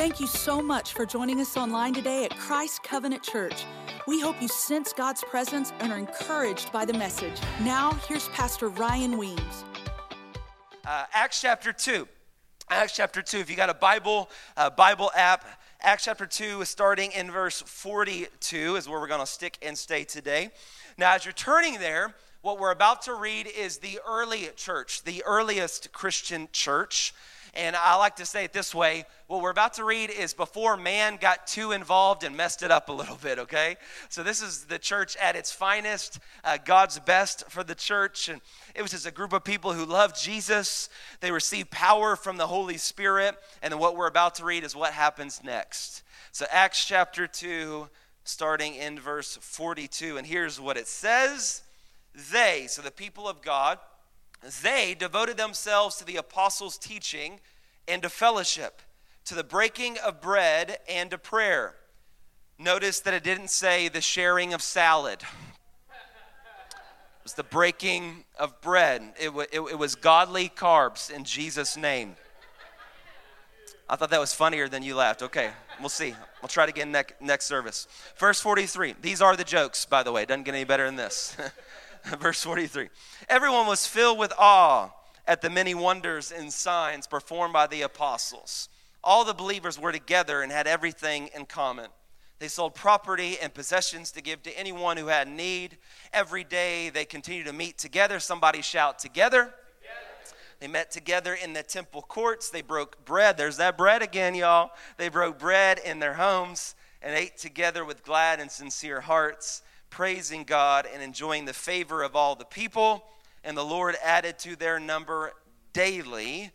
Thank you so much for joining us online today at Christ Covenant Church. We hope you sense God's presence and are encouraged by the message. Now, here's Pastor Ryan Weems. Uh, Acts chapter 2. Acts chapter 2. If you got a Bible, uh, Bible app, Acts chapter 2 is starting in verse 42 is where we're going to stick and stay today. Now, as you're turning there, what we're about to read is the early church, the earliest Christian church. And I like to say it this way what we're about to read is before man got too involved and messed it up a little bit, okay? So, this is the church at its finest, uh, God's best for the church. And it was just a group of people who loved Jesus. They received power from the Holy Spirit. And then what we're about to read is what happens next. So, Acts chapter 2, starting in verse 42. And here's what it says They, so the people of God, they devoted themselves to the apostles' teaching and to fellowship, to the breaking of bread and to prayer. Notice that it didn't say the sharing of salad. It was the breaking of bread. It, it, it was godly carbs in Jesus' name. I thought that was funnier than you laughed. Okay, we'll see. We'll try it again next, next service. Verse 43. These are the jokes, by the way. Doesn't get any better than this. Verse 43 Everyone was filled with awe at the many wonders and signs performed by the apostles. All the believers were together and had everything in common. They sold property and possessions to give to anyone who had need. Every day they continued to meet together. Somebody shout, Together. They met together in the temple courts. They broke bread. There's that bread again, y'all. They broke bread in their homes and ate together with glad and sincere hearts praising God and enjoying the favor of all the people. And the Lord added to their number daily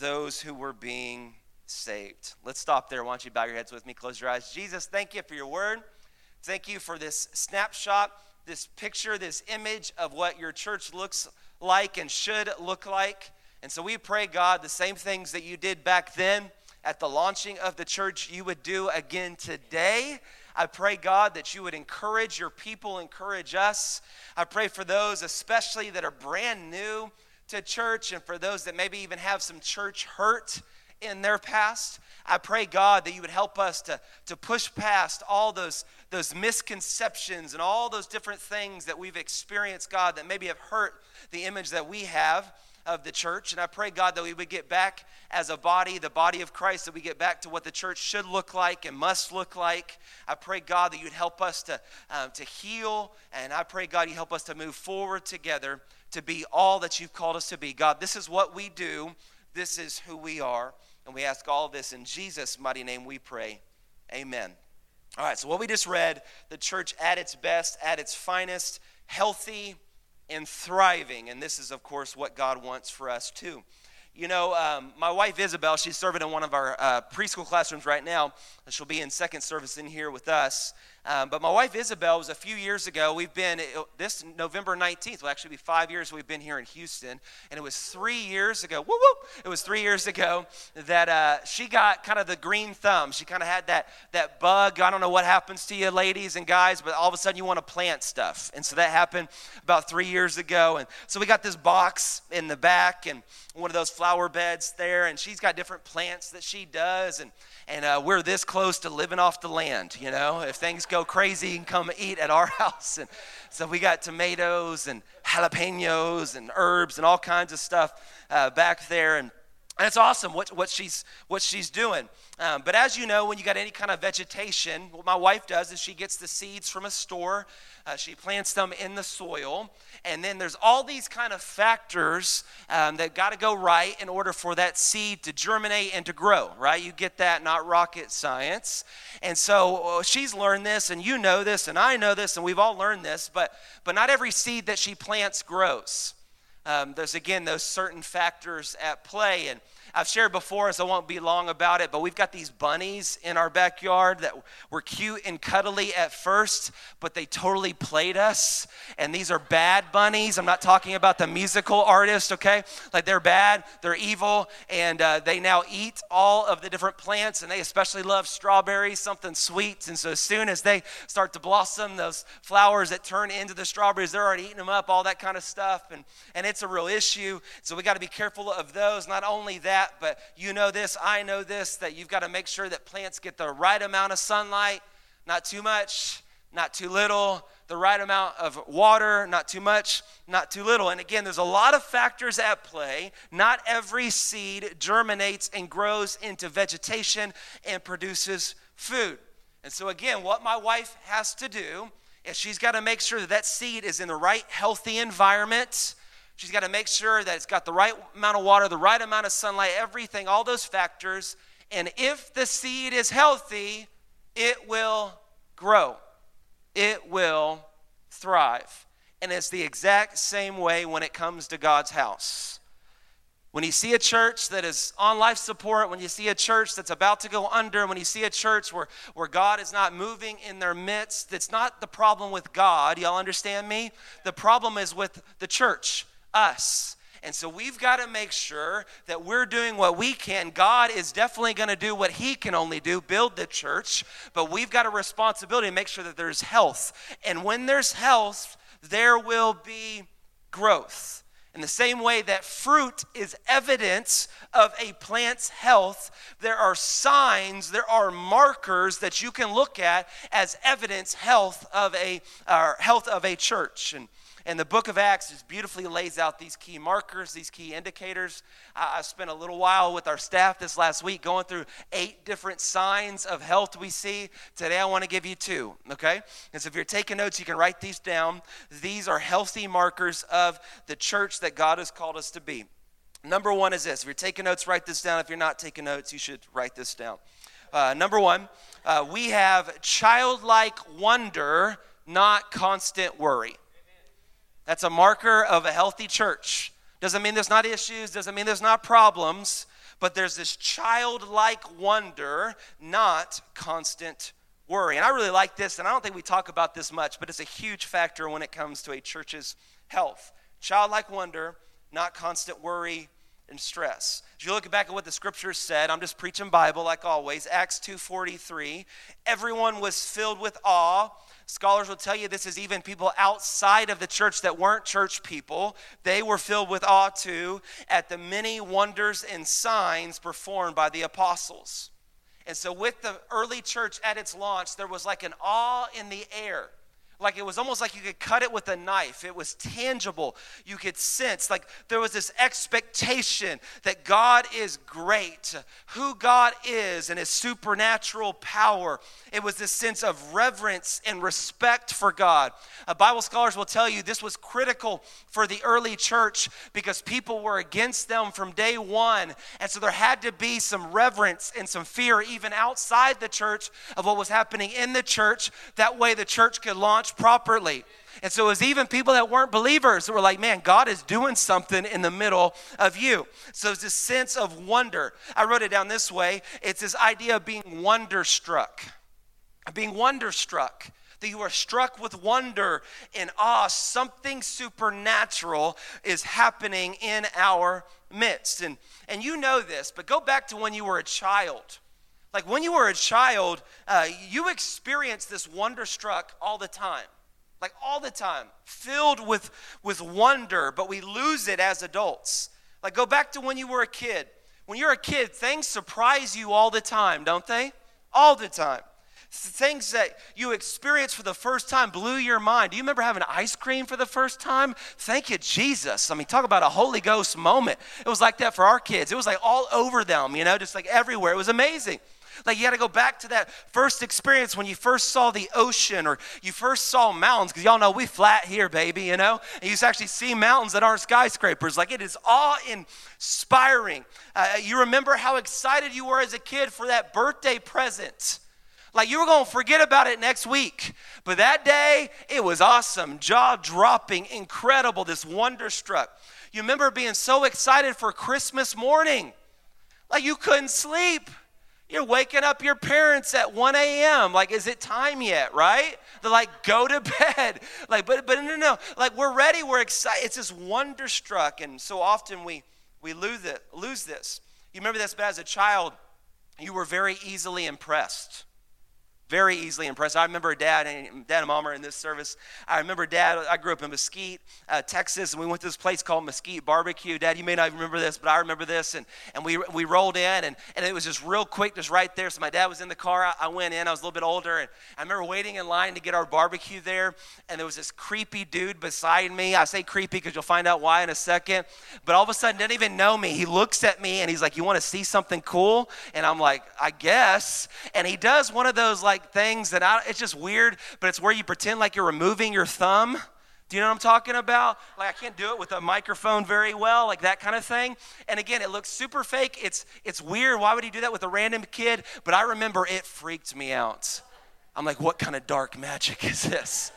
those who were being saved. Let's stop there. Why don't you bow your heads with me? Close your eyes. Jesus, thank you for your word. Thank you for this snapshot, this picture, this image of what your church looks like and should look like. And so we pray, God, the same things that you did back then at the launching of the church, you would do again today. I pray, God, that you would encourage your people, encourage us. I pray for those, especially that are brand new to church, and for those that maybe even have some church hurt in their past. I pray, God, that you would help us to, to push past all those, those misconceptions and all those different things that we've experienced, God, that maybe have hurt the image that we have of the church. And I pray, God, that we would get back as a body, the body of Christ, that we get back to what the church should look like and must look like. I pray, God, that you'd help us to, um, to heal. And I pray, God, you help us to move forward together to be all that you've called us to be. God, this is what we do, this is who we are. And we ask all this in Jesus' mighty name we pray. Amen. All right, so what we just read, the church at its best, at its finest, healthy, and thriving. And this is, of course, what God wants for us too. You know, um, my wife Isabel, she's serving in one of our uh, preschool classrooms right now. She'll be in second service in here with us. Um, but my wife Isabel was a few years ago. We've been, this November 19th will actually be five years we've been here in Houston. And it was three years ago, woo woo, it was three years ago that uh, she got kind of the green thumb. She kind of had that, that bug. I don't know what happens to you, ladies and guys, but all of a sudden you want to plant stuff. And so that happened about three years ago. And so we got this box in the back and one of those flower beds there. And she's got different plants that she does. And and uh, we're this close to living off the land, you know. If things go crazy, and come eat at our house. And so we got tomatoes and jalapenos and herbs and all kinds of stuff uh, back there. And and it's awesome what, what, she's, what she's doing. Um, but as you know, when you got any kind of vegetation, what my wife does is she gets the seeds from a store, uh, she plants them in the soil, and then there's all these kind of factors um, that got to go right in order for that seed to germinate and to grow, right? You get that, not rocket science. And so uh, she's learned this, and you know this, and I know this, and we've all learned this, but, but not every seed that she plants grows. Um, there's again those certain factors at play. And I've shared before, so I won't be long about it, but we've got these bunnies in our backyard that were cute and cuddly at first, but they totally played us. And these are bad bunnies. I'm not talking about the musical artist, okay? Like they're bad, they're evil, and uh, they now eat all of the different plants, and they especially love strawberries, something sweet. And so as soon as they start to blossom, those flowers that turn into the strawberries, they're already eating them up, all that kind of stuff. And, and it's a real issue. So we got to be careful of those. Not only that, that, but you know this, I know this, that you've got to make sure that plants get the right amount of sunlight, not too much, not too little, the right amount of water, not too much, not too little. And again, there's a lot of factors at play. Not every seed germinates and grows into vegetation and produces food. And so, again, what my wife has to do is she's got to make sure that that seed is in the right healthy environment. She's got to make sure that it's got the right amount of water, the right amount of sunlight, everything, all those factors. And if the seed is healthy, it will grow it will thrive. And it's the exact same way when it comes to God's house. When you see a church that is on life support, when you see a church that's about to go under, when you see a church where, where God is not moving in their midst, it's not the problem with God. Y'all understand me? The problem is with the church, us. And so we've got to make sure that we're doing what we can. God is definitely going to do what He can only do, build the church, but we've got a responsibility to make sure that there's health. And when there's health, there will be growth. In the same way that fruit is evidence of a plant's health, there are signs, there are markers that you can look at as evidence health of a uh, health of a church. And and the book of Acts just beautifully lays out these key markers, these key indicators. I, I spent a little while with our staff this last week going through eight different signs of health we see. Today I want to give you two, okay? And so if you're taking notes, you can write these down. These are healthy markers of the church that God has called us to be. Number one is this. If you're taking notes, write this down. If you're not taking notes, you should write this down. Uh, number one, uh, we have childlike wonder, not constant worry. That's a marker of a healthy church. Doesn't mean there's not issues, doesn't mean there's not problems, but there's this childlike wonder, not constant worry. And I really like this, and I don't think we talk about this much, but it's a huge factor when it comes to a church's health. Childlike wonder, not constant worry and stress. As you look back at what the scriptures said, I'm just preaching Bible like always. Acts 2:43, everyone was filled with awe Scholars will tell you this is even people outside of the church that weren't church people. They were filled with awe too at the many wonders and signs performed by the apostles. And so, with the early church at its launch, there was like an awe in the air like it was almost like you could cut it with a knife. It was tangible. You could sense, like there was this expectation that God is great, who God is, and his supernatural power. It was this sense of reverence and respect for God. Uh, Bible scholars will tell you this was critical for the early church because people were against them from day one. And so there had to be some reverence and some fear, even outside the church, of what was happening in the church. That way the church could launch properly. And so it was even people that weren't believers that were like, man, God is doing something in the middle of you. So it's this sense of wonder. I wrote it down this way it's this idea of being wonderstruck. Being wonderstruck. That you are struck with wonder and awe. Something supernatural is happening in our midst. And, and you know this, but go back to when you were a child. Like when you were a child, uh, you experienced this wonderstruck all the time. Like all the time, filled with, with wonder, but we lose it as adults. Like go back to when you were a kid. When you're a kid, things surprise you all the time, don't they? All the time. Things that you experienced for the first time blew your mind. Do you remember having ice cream for the first time? Thank you, Jesus. I mean, talk about a Holy Ghost moment. It was like that for our kids. It was like all over them, you know, just like everywhere. It was amazing. Like you got to go back to that first experience when you first saw the ocean or you first saw mountains, because y'all know we flat here, baby, you know? And you actually see mountains that aren't skyscrapers. Like it is awe inspiring. Uh, you remember how excited you were as a kid for that birthday present. Like you were going to forget about it next week. But that day, it was awesome, jaw dropping, incredible, this wonderstruck. You remember being so excited for Christmas morning. Like you couldn't sleep. You're waking up your parents at 1 a.m. Like, is it time yet, right? They're like, go to bed. Like, but but no, no. Like, we're ready, we're excited. It's just wonderstruck. And so often we we lose it, lose this. You remember this, but as a child, you were very easily impressed. Very easily impressed. I remember dad and dad and mom are in this service. I remember dad. I grew up in Mesquite, uh, Texas, and we went to this place called Mesquite Barbecue. Dad, you may not remember this, but I remember this. And, and we, we rolled in, and, and it was just real quick, just right there. So my dad was in the car. I, I went in. I was a little bit older, and I remember waiting in line to get our barbecue there. And there was this creepy dude beside me. I say creepy because you'll find out why in a second. But all of a sudden, didn't even know me. He looks at me and he's like, "You want to see something cool?" And I'm like, "I guess." And he does one of those like like things that I, it's just weird, but it's where you pretend like you're removing your thumb. Do you know what I'm talking about? Like I can't do it with a microphone very well, like that kind of thing. And again, it looks super fake. It's it's weird. Why would he do that with a random kid? But I remember it freaked me out. I'm like, what kind of dark magic is this?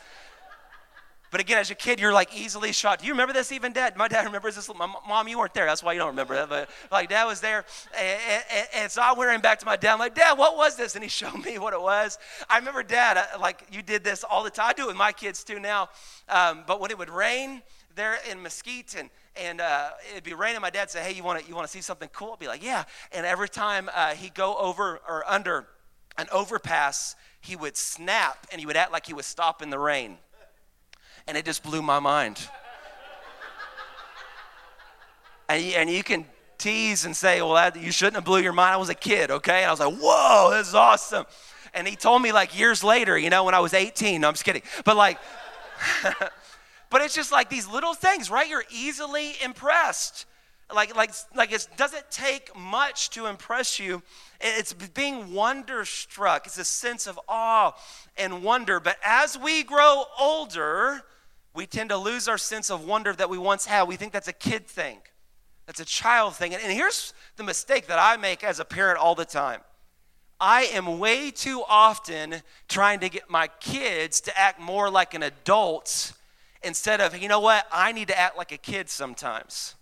But again, as a kid, you're like easily shocked. Do you remember this even, Dad? My dad remembers this. My mom, you weren't there. That's why you don't remember that. But like, Dad was there. And, and, and so I went back to my dad. I'm like, Dad, what was this? And he showed me what it was. I remember, Dad, like, you did this all the time. I do it with my kids too now. Um, but when it would rain there in Mesquite and and uh, it'd be raining. My dad said, "Hey, you want to you want to see something cool?" I'd be like, "Yeah." And every time uh, he'd go over or under an overpass, he would snap and he would act like he was stopping the rain and it just blew my mind. and, you, and you can tease and say, well, that, you shouldn't have blew your mind. I was a kid, okay? And I was like, whoa, this is awesome. And he told me like years later, you know, when I was 18. No, I'm just kidding. But like, but it's just like these little things, right? You're easily impressed. Like, like, like it doesn't take much to impress you. It's being wonderstruck. It's a sense of awe and wonder. But as we grow older, we tend to lose our sense of wonder that we once had. We think that's a kid thing, that's a child thing. And, and here's the mistake that I make as a parent all the time I am way too often trying to get my kids to act more like an adult instead of, you know what, I need to act like a kid sometimes.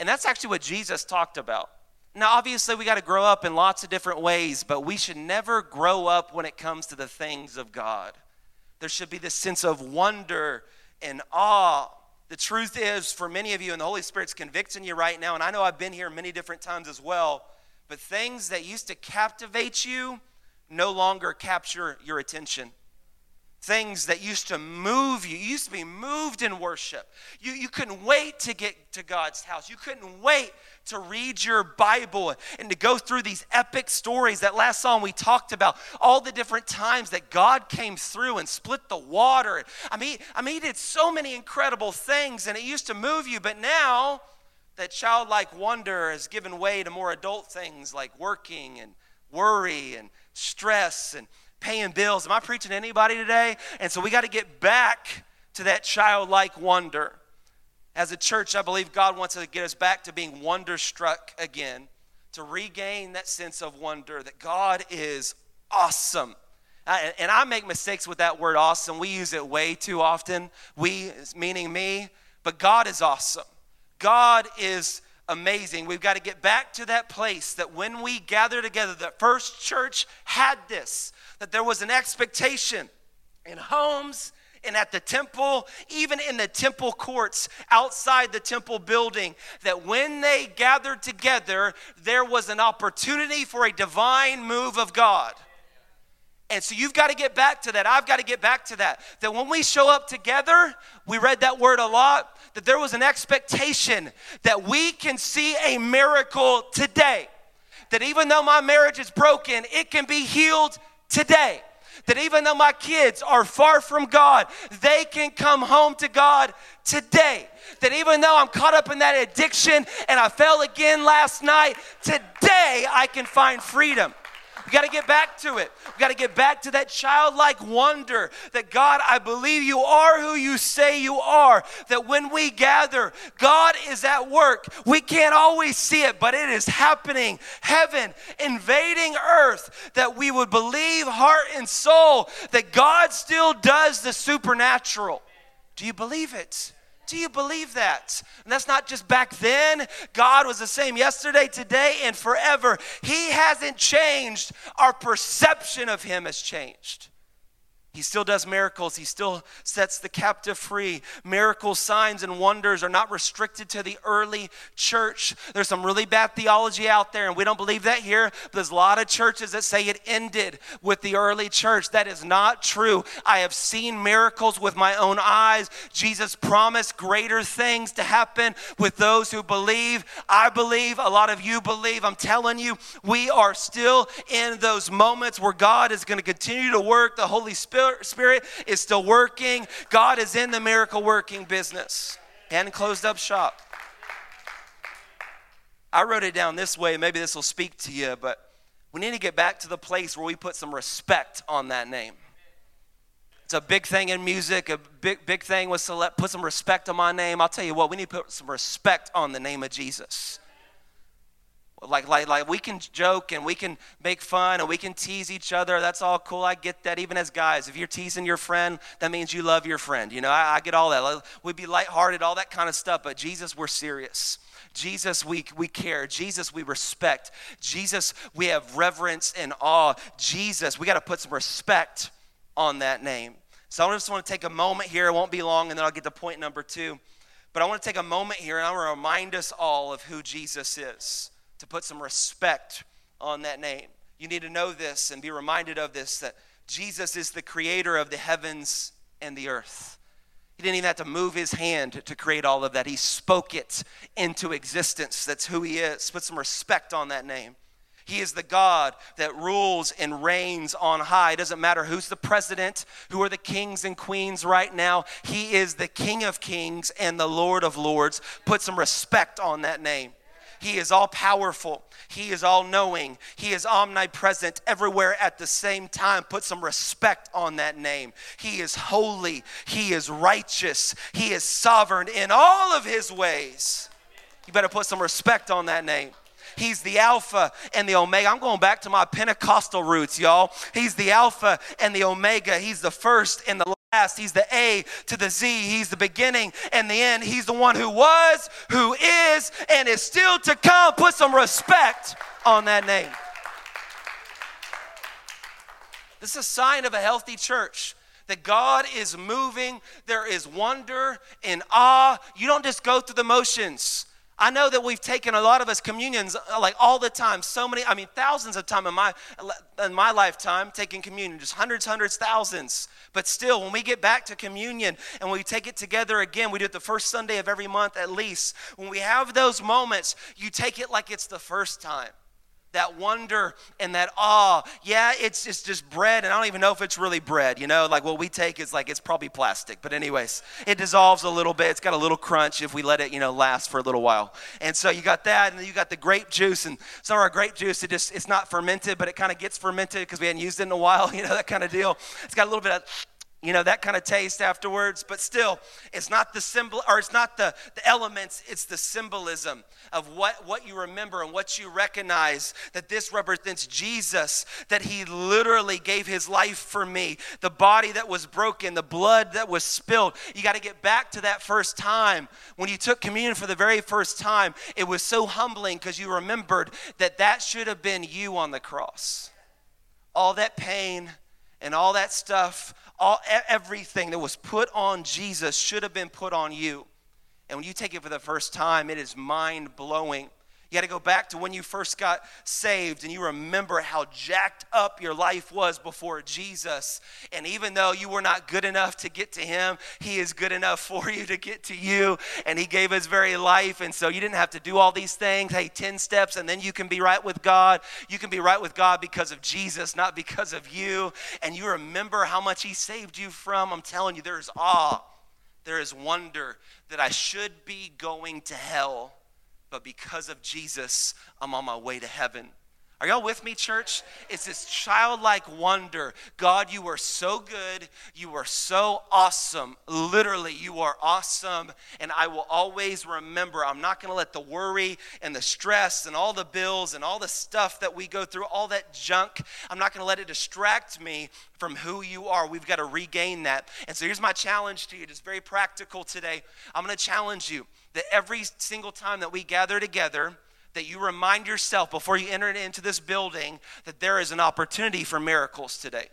And that's actually what Jesus talked about. Now, obviously, we got to grow up in lots of different ways, but we should never grow up when it comes to the things of God. There should be this sense of wonder and awe. The truth is, for many of you, and the Holy Spirit's convicting you right now, and I know I've been here many different times as well, but things that used to captivate you no longer capture your attention things that used to move you. You used to be moved in worship. You, you couldn't wait to get to God's house. You couldn't wait to read your Bible and to go through these epic stories. That last song we talked about, all the different times that God came through and split the water. I mean, I mean, He did so many incredible things and it used to move you, but now that childlike wonder has given way to more adult things like working and worry and stress and paying bills. Am I preaching to anybody today? And so we got to get back to that childlike wonder. As a church, I believe God wants to get us back to being wonderstruck again, to regain that sense of wonder that God is awesome. And I make mistakes with that word awesome. We use it way too often. We, meaning me, but God is awesome. God is amazing. We've got to get back to that place that when we gather together, the first church had this that there was an expectation in homes and at the temple, even in the temple courts outside the temple building, that when they gathered together, there was an opportunity for a divine move of God. And so you've got to get back to that. I've got to get back to that. That when we show up together, we read that word a lot, that there was an expectation that we can see a miracle today. That even though my marriage is broken, it can be healed today. That even though my kids are far from God, they can come home to God today. That even though I'm caught up in that addiction and I fell again last night, today I can find freedom. We got to get back to it. We got to get back to that childlike wonder that God, I believe you are who you say you are. That when we gather, God is at work. We can't always see it, but it is happening. Heaven invading earth. That we would believe, heart and soul, that God still does the supernatural. Do you believe it? Do you believe that? And that's not just back then. God was the same yesterday, today, and forever. He hasn't changed. Our perception of Him has changed. He still does miracles. He still sets the captive free. Miracles, signs, and wonders are not restricted to the early church. There's some really bad theology out there, and we don't believe that here. There's a lot of churches that say it ended with the early church. That is not true. I have seen miracles with my own eyes. Jesus promised greater things to happen with those who believe. I believe, a lot of you believe. I'm telling you, we are still in those moments where God is going to continue to work. The Holy Spirit Spirit is still working. God is in the miracle working business and closed up shop. I wrote it down this way. Maybe this will speak to you, but we need to get back to the place where we put some respect on that name. It's a big thing in music. A big, big thing was to let, put some respect on my name. I'll tell you what, we need to put some respect on the name of Jesus like, like, like we can joke and we can make fun and we can tease each other. That's all cool. I get that. Even as guys, if you're teasing your friend, that means you love your friend. You know, I, I get all that. We'd be lighthearted, all that kind of stuff. But Jesus, we're serious. Jesus, we, we care. Jesus, we respect. Jesus, we have reverence and awe. Jesus, we got to put some respect on that name. So I just want to take a moment here. It won't be long, and then I'll get to point number two. But I want to take a moment here and I want to remind us all of who Jesus is to put some respect on that name. You need to know this and be reminded of this that Jesus is the creator of the heavens and the earth. He didn't even have to move his hand to create all of that. He spoke it into existence. That's who he is. Put some respect on that name. He is the God that rules and reigns on high. It doesn't matter who's the president, who are the kings and queens right now. He is the King of kings and the Lord of lords. Put some respect on that name. He is all powerful. He is all knowing. He is omnipresent everywhere at the same time. Put some respect on that name. He is holy. He is righteous. He is sovereign in all of his ways. You better put some respect on that name. He's the Alpha and the Omega. I'm going back to my Pentecostal roots, y'all. He's the Alpha and the Omega. He's the first and the. He's the A to the Z. He's the beginning and the end. He's the one who was, who is, and is still to come. Put some respect on that name. This is a sign of a healthy church that God is moving. There is wonder and awe. You don't just go through the motions. I know that we've taken a lot of us communions uh, like all the time, so many, I mean, thousands of time in my in my lifetime taking communion, just hundreds, hundreds, thousands. But still, when we get back to communion and we take it together again, we do it the first Sunday of every month at least. When we have those moments, you take it like it's the first time that wonder and that awe. Yeah, it's just, just bread, and I don't even know if it's really bread, you know? Like what we take is like it's probably plastic. But, anyways, it dissolves a little bit. It's got a little crunch if we let it, you know, last for a little while. And so you got that, and then you got the grape juice. And some of our grape juice, it just it's not fermented, but it kind of gets fermented because we hadn't used it in a while, you know, that kind of deal. It's got a little bit of you know that kind of taste afterwards but still it's not the symbol or it's not the, the elements it's the symbolism of what, what you remember and what you recognize that this represents jesus that he literally gave his life for me. The body that was broken the blood that was spilled. You got to get back to that first time. When you took communion for the very first time it was so humbling because you remembered that that should have been you on the cross. All that pain and all that stuff all, everything that was put on Jesus should have been put on you. And when you take it for the first time, it is mind blowing. You got to go back to when you first got saved and you remember how jacked up your life was before Jesus. And even though you were not good enough to get to Him, He is good enough for you to get to you. And He gave His very life. And so you didn't have to do all these things. Hey, 10 steps, and then you can be right with God. You can be right with God because of Jesus, not because of you. And you remember how much He saved you from. I'm telling you, there's awe, there is wonder that I should be going to hell but because of Jesus, I'm on my way to heaven. Are y'all with me, church? It's this childlike wonder. God, you are so good. You are so awesome. Literally, you are awesome. And I will always remember. I'm not going to let the worry and the stress and all the bills and all the stuff that we go through, all that junk, I'm not going to let it distract me from who you are. We've got to regain that. And so here's my challenge to you. It's very practical today. I'm going to challenge you that every single time that we gather together, that you remind yourself before you enter into this building that there is an opportunity for miracles today.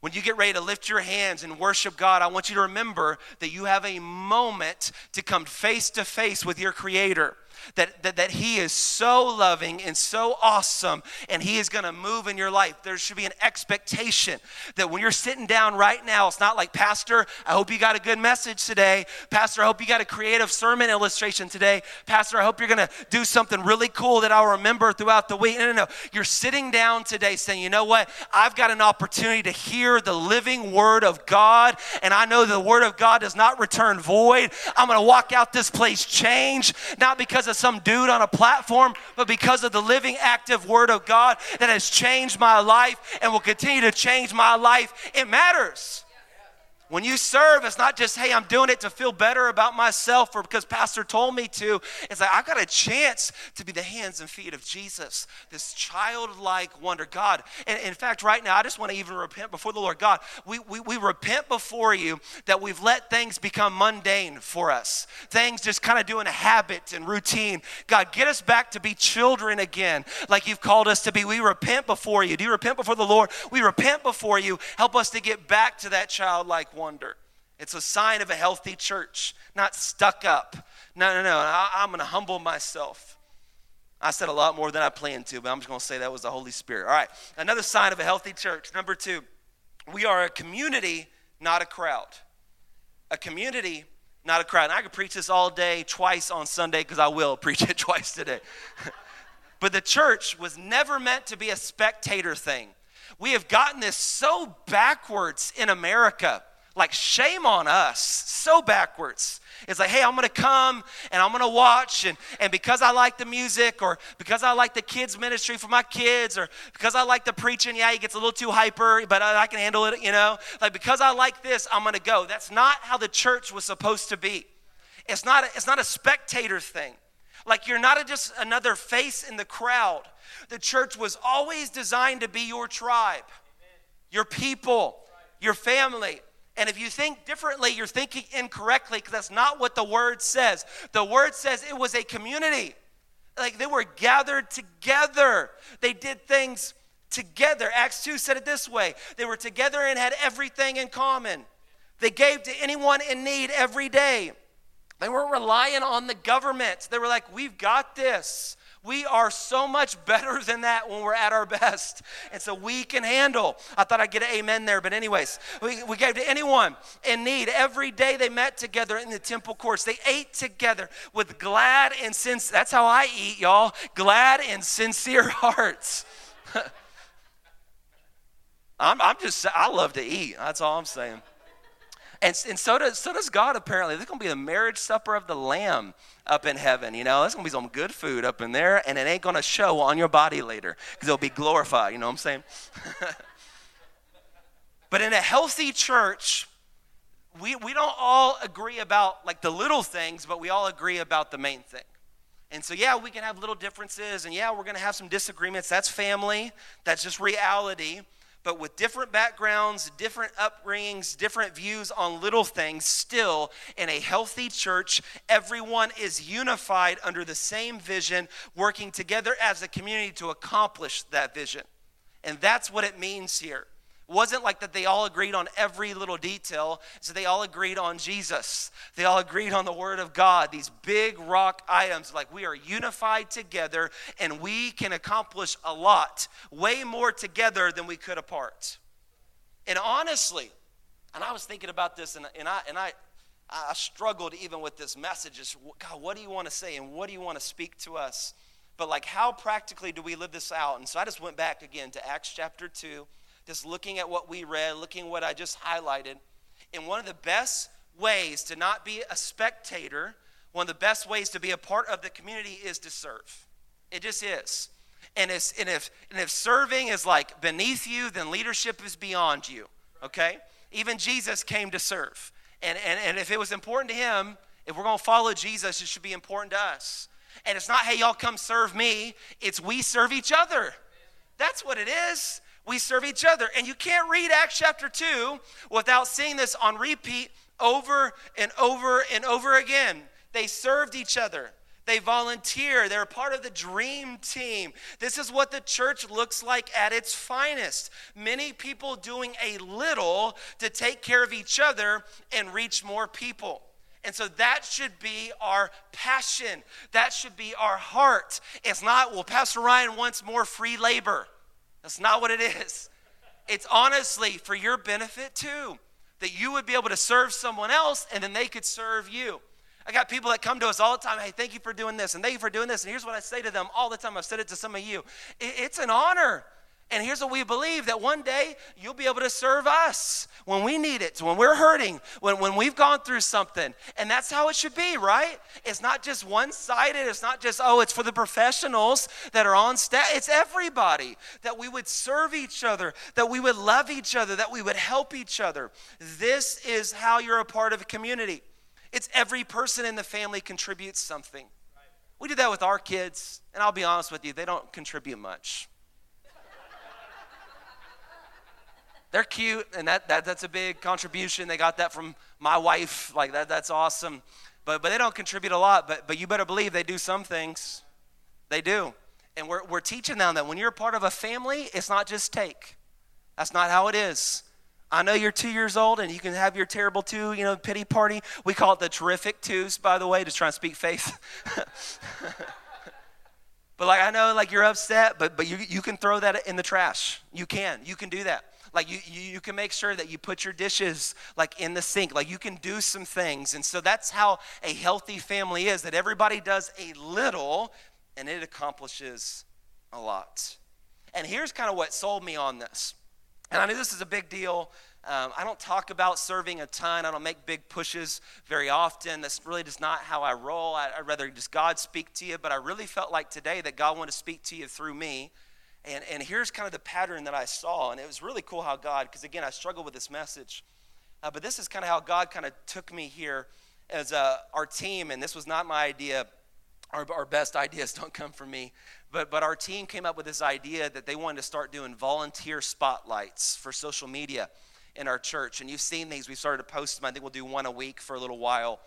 When you get ready to lift your hands and worship God, I want you to remember that you have a moment to come face to face with your Creator that, that, that He is so loving and so awesome, and He is going to move in your life. There should be an expectation that when you're sitting down right now, it's not like, Pastor, I hope you got a good message today. Pastor, I hope you got a creative sermon illustration today. Pastor, I hope you're going to do something really cool that I'll remember throughout the week. No, no, no. You're sitting down today saying, you know what? I've got an opportunity to hear the living Word of God, and I know the Word of God does not return void. I'm going to walk out this place changed, not because of of some dude on a platform, but because of the living, active Word of God that has changed my life and will continue to change my life. It matters. When you serve, it's not just, hey, I'm doing it to feel better about myself or because Pastor told me to. It's like, I got a chance to be the hands and feet of Jesus, this childlike wonder. God, and in fact, right now, I just want to even repent before the Lord. God, we, we, we repent before you that we've let things become mundane for us, things just kind of doing a habit and routine. God, get us back to be children again, like you've called us to be. We repent before you. Do you repent before the Lord? We repent before you. Help us to get back to that childlike wonder. It's a sign of a healthy church, not stuck up. No, no, no. I, I'm going to humble myself. I said a lot more than I planned to, but I'm just going to say that was the Holy Spirit. All right. Another sign of a healthy church. Number two, we are a community, not a crowd. A community, not a crowd. And I could preach this all day, twice on Sunday, because I will preach it twice today. but the church was never meant to be a spectator thing. We have gotten this so backwards in America. Like, shame on us. So backwards. It's like, hey, I'm gonna come and I'm gonna watch, and, and because I like the music, or because I like the kids' ministry for my kids, or because I like the preaching, yeah, he gets a little too hyper, but I, I can handle it, you know? Like, because I like this, I'm gonna go. That's not how the church was supposed to be. It's not a, it's not a spectator thing. Like, you're not a, just another face in the crowd. The church was always designed to be your tribe, your people, your family. And if you think differently, you're thinking incorrectly because that's not what the word says. The word says it was a community. Like they were gathered together, they did things together. Acts 2 said it this way they were together and had everything in common. They gave to anyone in need every day. They weren't relying on the government. They were like, We've got this. We are so much better than that when we're at our best. And so we can handle. I thought I'd get an amen there, but, anyways, we, we gave to anyone in need. Every day they met together in the temple courts. They ate together with glad and sincere, that's how I eat, y'all, glad and sincere hearts. I'm, I'm just, I love to eat. That's all I'm saying. And, and so, does, so does God, apparently. There's going to be a marriage supper of the Lamb up in heaven. You know, there's going to be some good food up in there, and it ain't going to show on your body later because it'll be glorified. You know what I'm saying? but in a healthy church, we, we don't all agree about like the little things, but we all agree about the main thing. And so, yeah, we can have little differences, and yeah, we're going to have some disagreements. That's family, that's just reality but with different backgrounds, different upbringings, different views on little things, still in a healthy church, everyone is unified under the same vision, working together as a community to accomplish that vision. And that's what it means here. Wasn't like that they all agreed on every little detail, so they all agreed on Jesus. They all agreed on the Word of God, these big rock items. Like we are unified together and we can accomplish a lot, way more together than we could apart. And honestly, and I was thinking about this and, and I and I I struggled even with this message. Is God, what do you want to say and what do you want to speak to us? But like, how practically do we live this out? And so I just went back again to Acts chapter 2 just looking at what we read, looking at what I just highlighted. And one of the best ways to not be a spectator, one of the best ways to be a part of the community is to serve. It just is. And, and, if, and if serving is like beneath you, then leadership is beyond you, okay? Even Jesus came to serve. And, and, and if it was important to him, if we're going to follow Jesus, it should be important to us. And it's not, hey, y'all come serve me, it's we serve each other. That's what it is we serve each other. And you can't read Acts chapter 2 without seeing this on repeat over and over and over again. They served each other. They volunteer. They're part of the dream team. This is what the church looks like at its finest. Many people doing a little to take care of each other and reach more people. And so that should be our passion. That should be our heart. It's not, well, Pastor Ryan wants more free labor. That's not what it is. It's honestly for your benefit too, that you would be able to serve someone else and then they could serve you. I got people that come to us all the time. Hey, thank you for doing this, and thank you for doing this. And here's what I say to them all the time. I've said it to some of you. It's an honor and here's what we believe that one day you'll be able to serve us when we need it, when we're hurting, when, when we've gone through something. And that's how it should be, right? It's not just one sided. It's not just, oh, it's for the professionals that are on staff. It's everybody that we would serve each other, that we would love each other, that we would help each other. This is how you're a part of a community. It's every person in the family contributes something. We do that with our kids, and I'll be honest with you, they don't contribute much. They're cute, and that, that, that's a big contribution. They got that from my wife. Like, that, that's awesome. But, but they don't contribute a lot, but, but you better believe they do some things. They do. And we're, we're teaching them that when you're part of a family, it's not just take. That's not how it is. I know you're two years old and you can have your terrible two, you know, pity party. We call it the terrific twos, by the way, to try and speak faith. but like I know like you're upset, but but you, you can throw that in the trash. You can. You can do that. Like you, you, you can make sure that you put your dishes like in the sink. Like you can do some things. And so that's how a healthy family is that everybody does a little and it accomplishes a lot. And here's kind of what sold me on this. And I know this is a big deal. Um, I don't talk about serving a ton. I don't make big pushes very often. That's really just not how I roll. I, would rather just God speak to you. But I really felt like today that God wanted to speak to you through me. And, and here's kind of the pattern that I saw. And it was really cool how God, because again, I struggle with this message. Uh, but this is kind of how God kind of took me here as uh, our team. And this was not my idea. Our, our best ideas don't come from me. But, but our team came up with this idea that they wanted to start doing volunteer spotlights for social media in our church. And you've seen these. We've started to post them. I think we'll do one a week for a little while.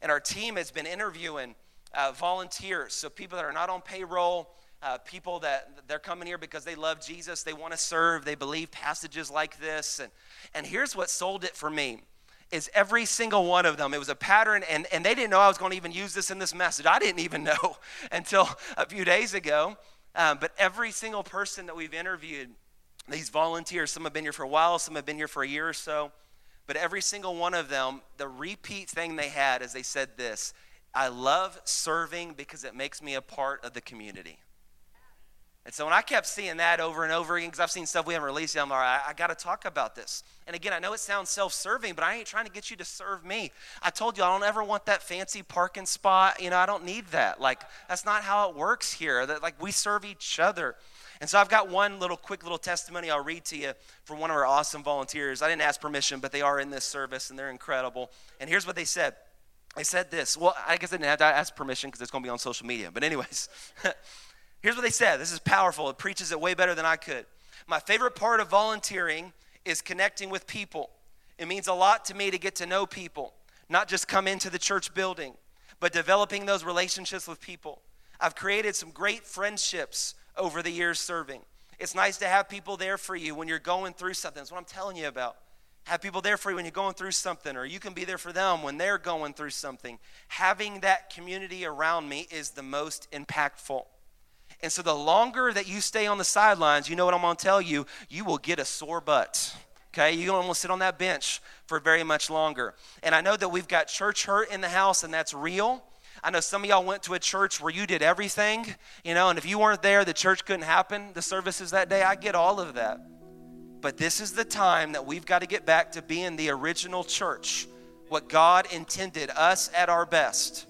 And our team has been interviewing uh, volunteers, so people that are not on payroll, uh, people that they're coming here because they love Jesus, they want to serve, they believe passages like this. And, and here's what sold it for me is every single one of them. It was a pattern, and, and they didn't know I was going to even use this in this message. I didn't even know until a few days ago. Um, but every single person that we've interviewed, these volunteers, some have been here for a while, some have been here for a year or so. But every single one of them, the repeat thing they had is they said this I love serving because it makes me a part of the community. And so when I kept seeing that over and over again, because I've seen stuff we haven't released yet, I'm like, I, I got to talk about this. And again, I know it sounds self-serving, but I ain't trying to get you to serve me. I told you I don't ever want that fancy parking spot. You know, I don't need that. Like that's not how it works here. That like we serve each other. And so I've got one little quick little testimony I'll read to you from one of our awesome volunteers. I didn't ask permission, but they are in this service and they're incredible. And here's what they said. They said this. Well, I guess I didn't have to ask permission because it's going to be on social media. But anyways. Here's what they said. This is powerful. It preaches it way better than I could. My favorite part of volunteering is connecting with people. It means a lot to me to get to know people, not just come into the church building, but developing those relationships with people. I've created some great friendships over the years serving. It's nice to have people there for you when you're going through something. That's what I'm telling you about. Have people there for you when you're going through something, or you can be there for them when they're going through something. Having that community around me is the most impactful. And so the longer that you stay on the sidelines, you know what I'm going to tell you, you will get a sore butt. Okay, you don't want to sit on that bench for very much longer. And I know that we've got church hurt in the house, and that's real. I know some of y'all went to a church where you did everything, you know, and if you weren't there, the church couldn't happen, the services that day. I get all of that. But this is the time that we've got to get back to being the original church, what God intended us at our best.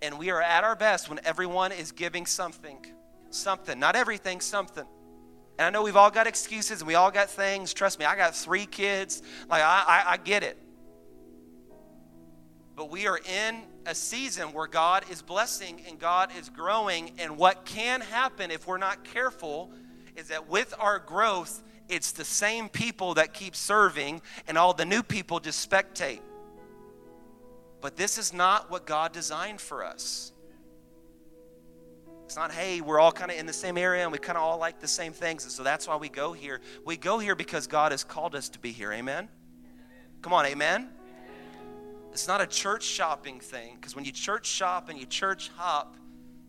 And we are at our best when everyone is giving something something. Not everything, something. And I know we've all got excuses and we all got things. Trust me, I got three kids. Like, I, I, I get it. But we are in a season where God is blessing and God is growing. And what can happen if we're not careful is that with our growth, it's the same people that keep serving, and all the new people just spectate. But this is not what God designed for us. It's not, hey, we're all kind of in the same area and we kind of all like the same things. And so that's why we go here. We go here because God has called us to be here. Amen? Come on, amen? It's not a church shopping thing because when you church shop and you church hop,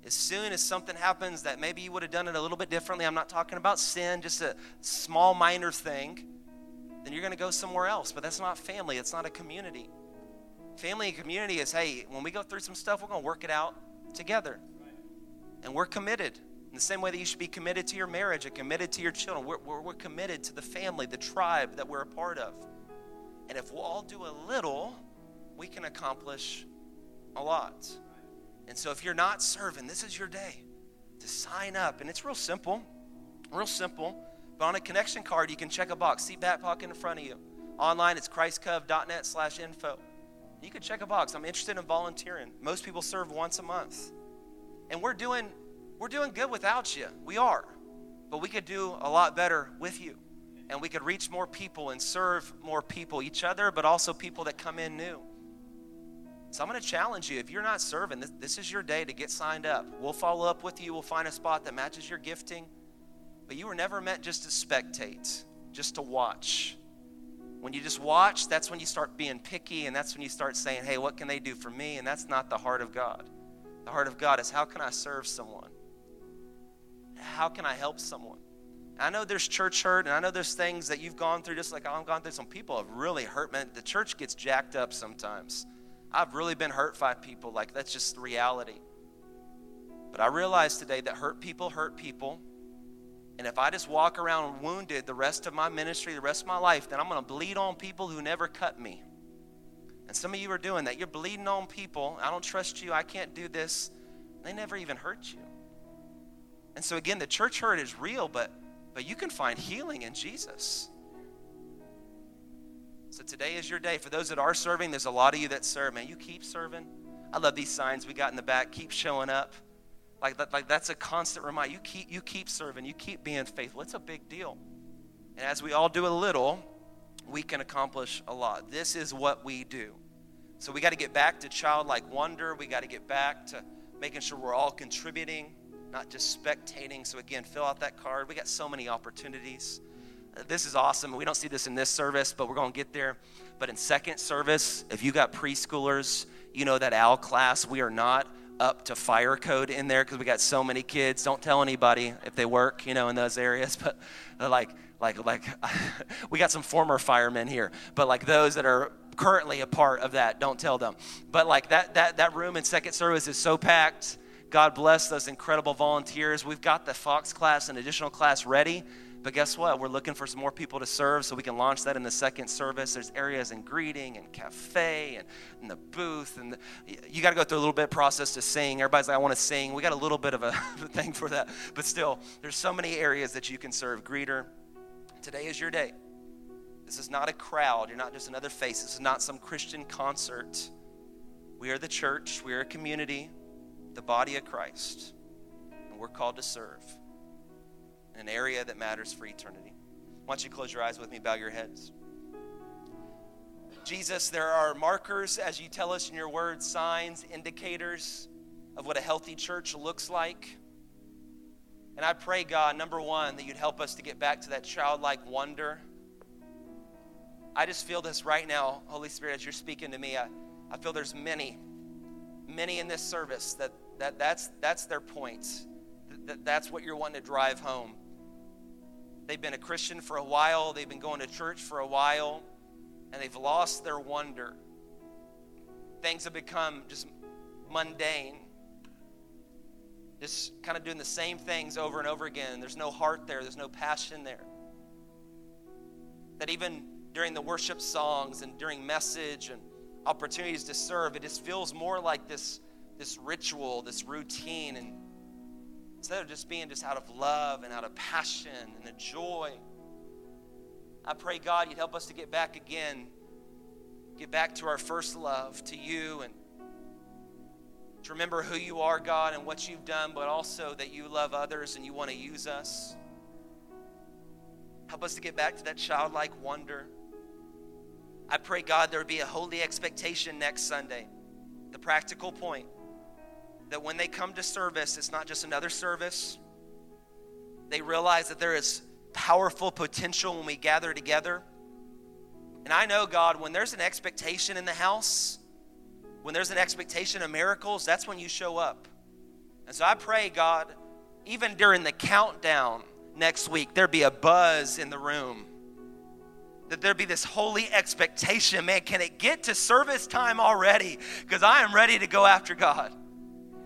as soon as something happens that maybe you would have done it a little bit differently, I'm not talking about sin, just a small minor thing, then you're going to go somewhere else. But that's not family, it's not a community. Family and community is hey, when we go through some stuff, we're going to work it out together. And we're committed. In the same way that you should be committed to your marriage and committed to your children, we're, we're, we're committed to the family, the tribe that we're a part of. And if we'll all do a little, we can accomplish a lot. And so if you're not serving, this is your day to sign up. And it's real simple, real simple. But on a connection card, you can check a box. See back pocket in front of you. Online, it's christcov.net slash info. You can check a box. I'm interested in volunteering. Most people serve once a month. And we're doing we're doing good without you. We are. But we could do a lot better with you. And we could reach more people and serve more people, each other, but also people that come in new. So I'm going to challenge you. If you're not serving, this, this is your day to get signed up. We'll follow up with you. We'll find a spot that matches your gifting. But you were never meant just to spectate, just to watch. When you just watch, that's when you start being picky, and that's when you start saying, hey, what can they do for me? And that's not the heart of God. The heart of God is how can I serve someone? How can I help someone? I know there's church hurt, and I know there's things that you've gone through, just like I've gone through. Some people have really hurt. Man, the church gets jacked up sometimes. I've really been hurt by people. Like, that's just the reality. But I realize today that hurt people hurt people. And if I just walk around wounded the rest of my ministry, the rest of my life, then I'm going to bleed on people who never cut me. And some of you are doing that. You're bleeding on people. I don't trust you. I can't do this. They never even hurt you. And so again, the church hurt is real, but but you can find healing in Jesus. So today is your day. For those that are serving, there's a lot of you that serve. Man, you keep serving. I love these signs we got in the back. Keep showing up. Like, like that's a constant reminder. You keep, you keep serving. You keep being faithful. It's a big deal. And as we all do a little, we can accomplish a lot. This is what we do. So we got to get back to childlike wonder. We got to get back to making sure we're all contributing, not just spectating. So again, fill out that card. We got so many opportunities. Uh, this is awesome. We don't see this in this service, but we're going to get there. But in second service, if you got preschoolers, you know that OWL class, we are not up to fire code in there because we got so many kids. Don't tell anybody if they work, you know, in those areas. But like, like, like, we got some former firemen here. But like those that are currently a part of that, don't tell them. But like that, that, that room in second service is so packed. God bless those incredible volunteers. We've got the Fox class and additional class ready. But guess what? We're looking for some more people to serve so we can launch that in the second service. There's areas in greeting and cafe and, and the booth. And the, you got to go through a little bit process to sing. Everybody's like, I want to sing. We got a little bit of a thing for that. But still, there's so many areas that you can serve. Greeter, today is your day. This is not a crowd. You're not just another face. This is not some Christian concert. We are the church. We are a community, the body of Christ. And we're called to serve in an area that matters for eternity. Why don't you close your eyes with me, bow your heads. Jesus, there are markers, as you tell us in your word, signs, indicators of what a healthy church looks like. And I pray, God, number one, that you'd help us to get back to that childlike wonder. I just feel this right now, Holy Spirit, as you're speaking to me. I, I feel there's many, many in this service that, that that's, that's their point. That, that's what you're wanting to drive home. They've been a Christian for a while, they've been going to church for a while, and they've lost their wonder. Things have become just mundane. Just kind of doing the same things over and over again. There's no heart there, there's no passion there. That even during the worship songs and during message and opportunities to serve, it just feels more like this, this ritual, this routine, and Instead of just being just out of love and out of passion and a joy. I pray, God, you'd help us to get back again, get back to our first love, to you, and to remember who you are, God, and what you've done, but also that you love others and you want to use us. Help us to get back to that childlike wonder. I pray, God, there would be a holy expectation next Sunday. The practical point that when they come to service, it's not just another service. They realize that there is powerful potential when we gather together. And I know, God, when there's an expectation in the house, when there's an expectation of miracles, that's when you show up. And so I pray, God, even during the countdown next week, there be a buzz in the room. That there be this holy expectation. Man, can it get to service time already? Because I am ready to go after God.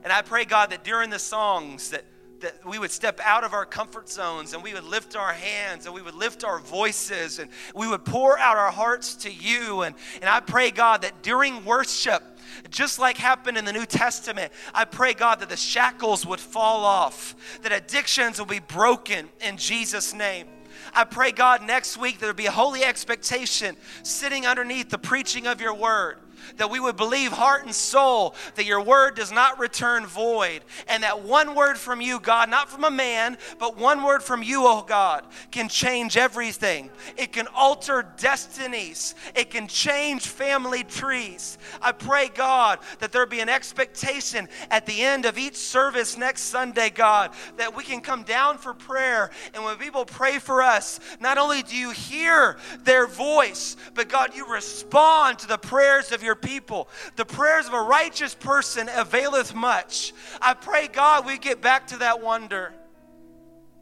And I pray, God, that during the songs, that that we would step out of our comfort zones and we would lift our hands and we would lift our voices and we would pour out our hearts to you. And, and I pray, God, that during worship, just like happened in the New Testament, I pray, God, that the shackles would fall off, that addictions will be broken in Jesus' name. I pray, God, next week there will be a holy expectation sitting underneath the preaching of your word that we would believe heart and soul that your word does not return void, and that one word from you, God, not from a man, but one word from you, oh God, can change everything. It can alter destinies, it can change family trees. I pray, God, that there be an expectation at the end of each service next Sunday, God, that we can come down for prayer, and when people pray for us, not only do you hear their voice, but God, you respond to the prayers of your people. The prayers of a righteous person availeth much. I pray, God, we get back to that wonder.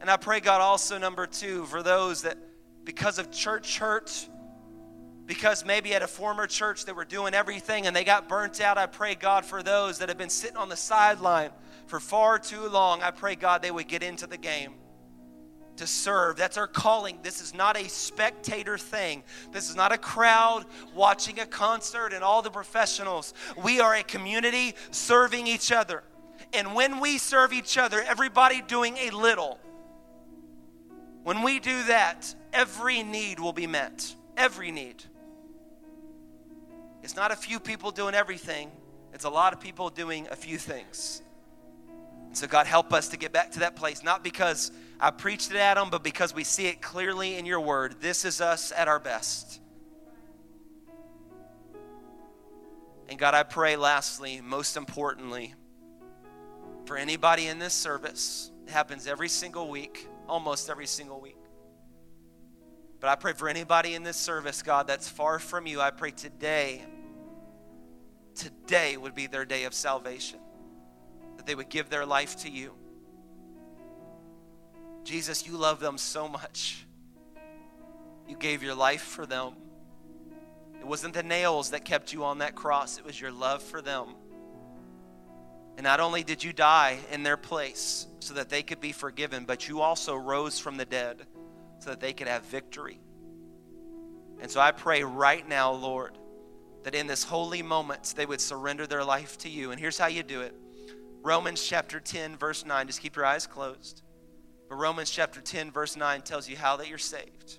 And I pray, God, also, number two, for those that because of church hurt, because maybe at a former church they were doing everything and they got burnt out, I pray, God, for those that have been sitting on the sideline for far too long, I pray, God, they would get into the game to serve. That's our calling. This is not a spectator thing. This is not a crowd watching a concert and all the professionals. We are a community serving each other. And when we serve each other, everybody doing a little, when we do that, every need will be met. Every need. It's not a few people doing everything, it's a lot of people doing a few things. So, God, help us to get back to that place, not because I preached it at them, but because we see it clearly in your word, this is us at our best. And God, I pray, lastly, most importantly, for anybody in this service, it happens every single week, almost every single week. But I pray for anybody in this service, God, that's far from you. I pray today, today would be their day of salvation, that they would give their life to you. Jesus, you love them so much. You gave your life for them. It wasn't the nails that kept you on that cross, it was your love for them. And not only did you die in their place so that they could be forgiven, but you also rose from the dead so that they could have victory. And so I pray right now, Lord, that in this holy moment they would surrender their life to you. And here's how you do it Romans chapter 10, verse 9. Just keep your eyes closed. But Romans chapter 10, verse 9 tells you how that you're saved.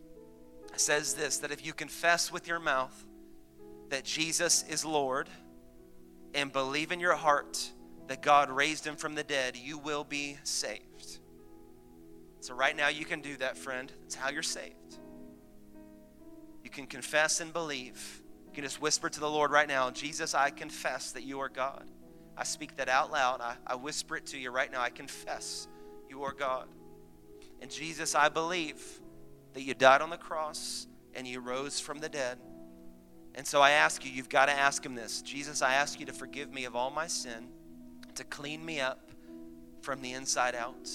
It says this that if you confess with your mouth that Jesus is Lord and believe in your heart that God raised him from the dead, you will be saved. So, right now, you can do that, friend. It's how you're saved. You can confess and believe. You can just whisper to the Lord right now Jesus, I confess that you are God. I speak that out loud. I, I whisper it to you right now. I confess you are God. And Jesus, I believe that you died on the cross and you rose from the dead. And so I ask you, you've got to ask him this Jesus, I ask you to forgive me of all my sin, to clean me up from the inside out.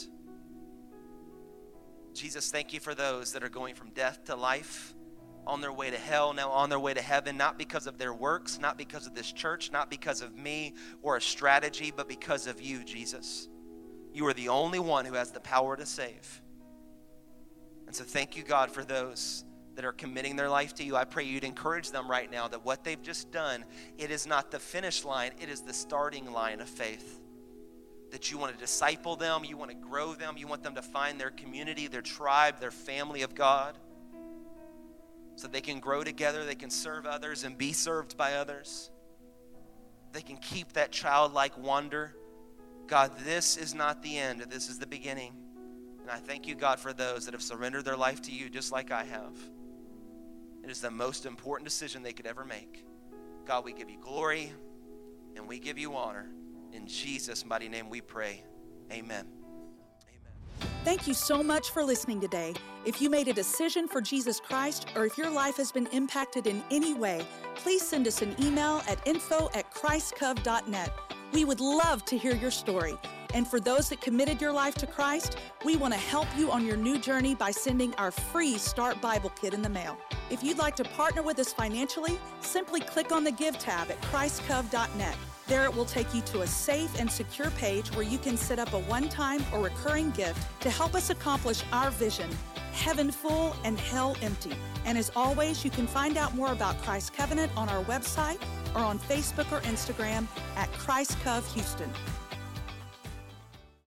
Jesus, thank you for those that are going from death to life, on their way to hell, now on their way to heaven, not because of their works, not because of this church, not because of me or a strategy, but because of you, Jesus. You are the only one who has the power to save. So thank you, God, for those that are committing their life to you. I pray you'd encourage them right now that what they've just done, it is not the finish line, it is the starting line of faith. That you want to disciple them, you want to grow them, you want them to find their community, their tribe, their family of God. So they can grow together, they can serve others and be served by others. They can keep that childlike wonder. God, this is not the end, this is the beginning. And I thank you, God, for those that have surrendered their life to you just like I have. It is the most important decision they could ever make. God, we give you glory and we give you honor. In Jesus' mighty name we pray. Amen. Amen. Thank you so much for listening today. If you made a decision for Jesus Christ or if your life has been impacted in any way, please send us an email at info at christcov.net. We would love to hear your story. And for those that committed your life to Christ, we want to help you on your new journey by sending our free Start Bible Kit in the mail. If you'd like to partner with us financially, simply click on the Give tab at christcov.net. There it will take you to a safe and secure page where you can set up a one time or recurring gift to help us accomplish our vision heaven full and hell empty. And as always, you can find out more about Christ Covenant on our website or on Facebook or Instagram at Christ Houston.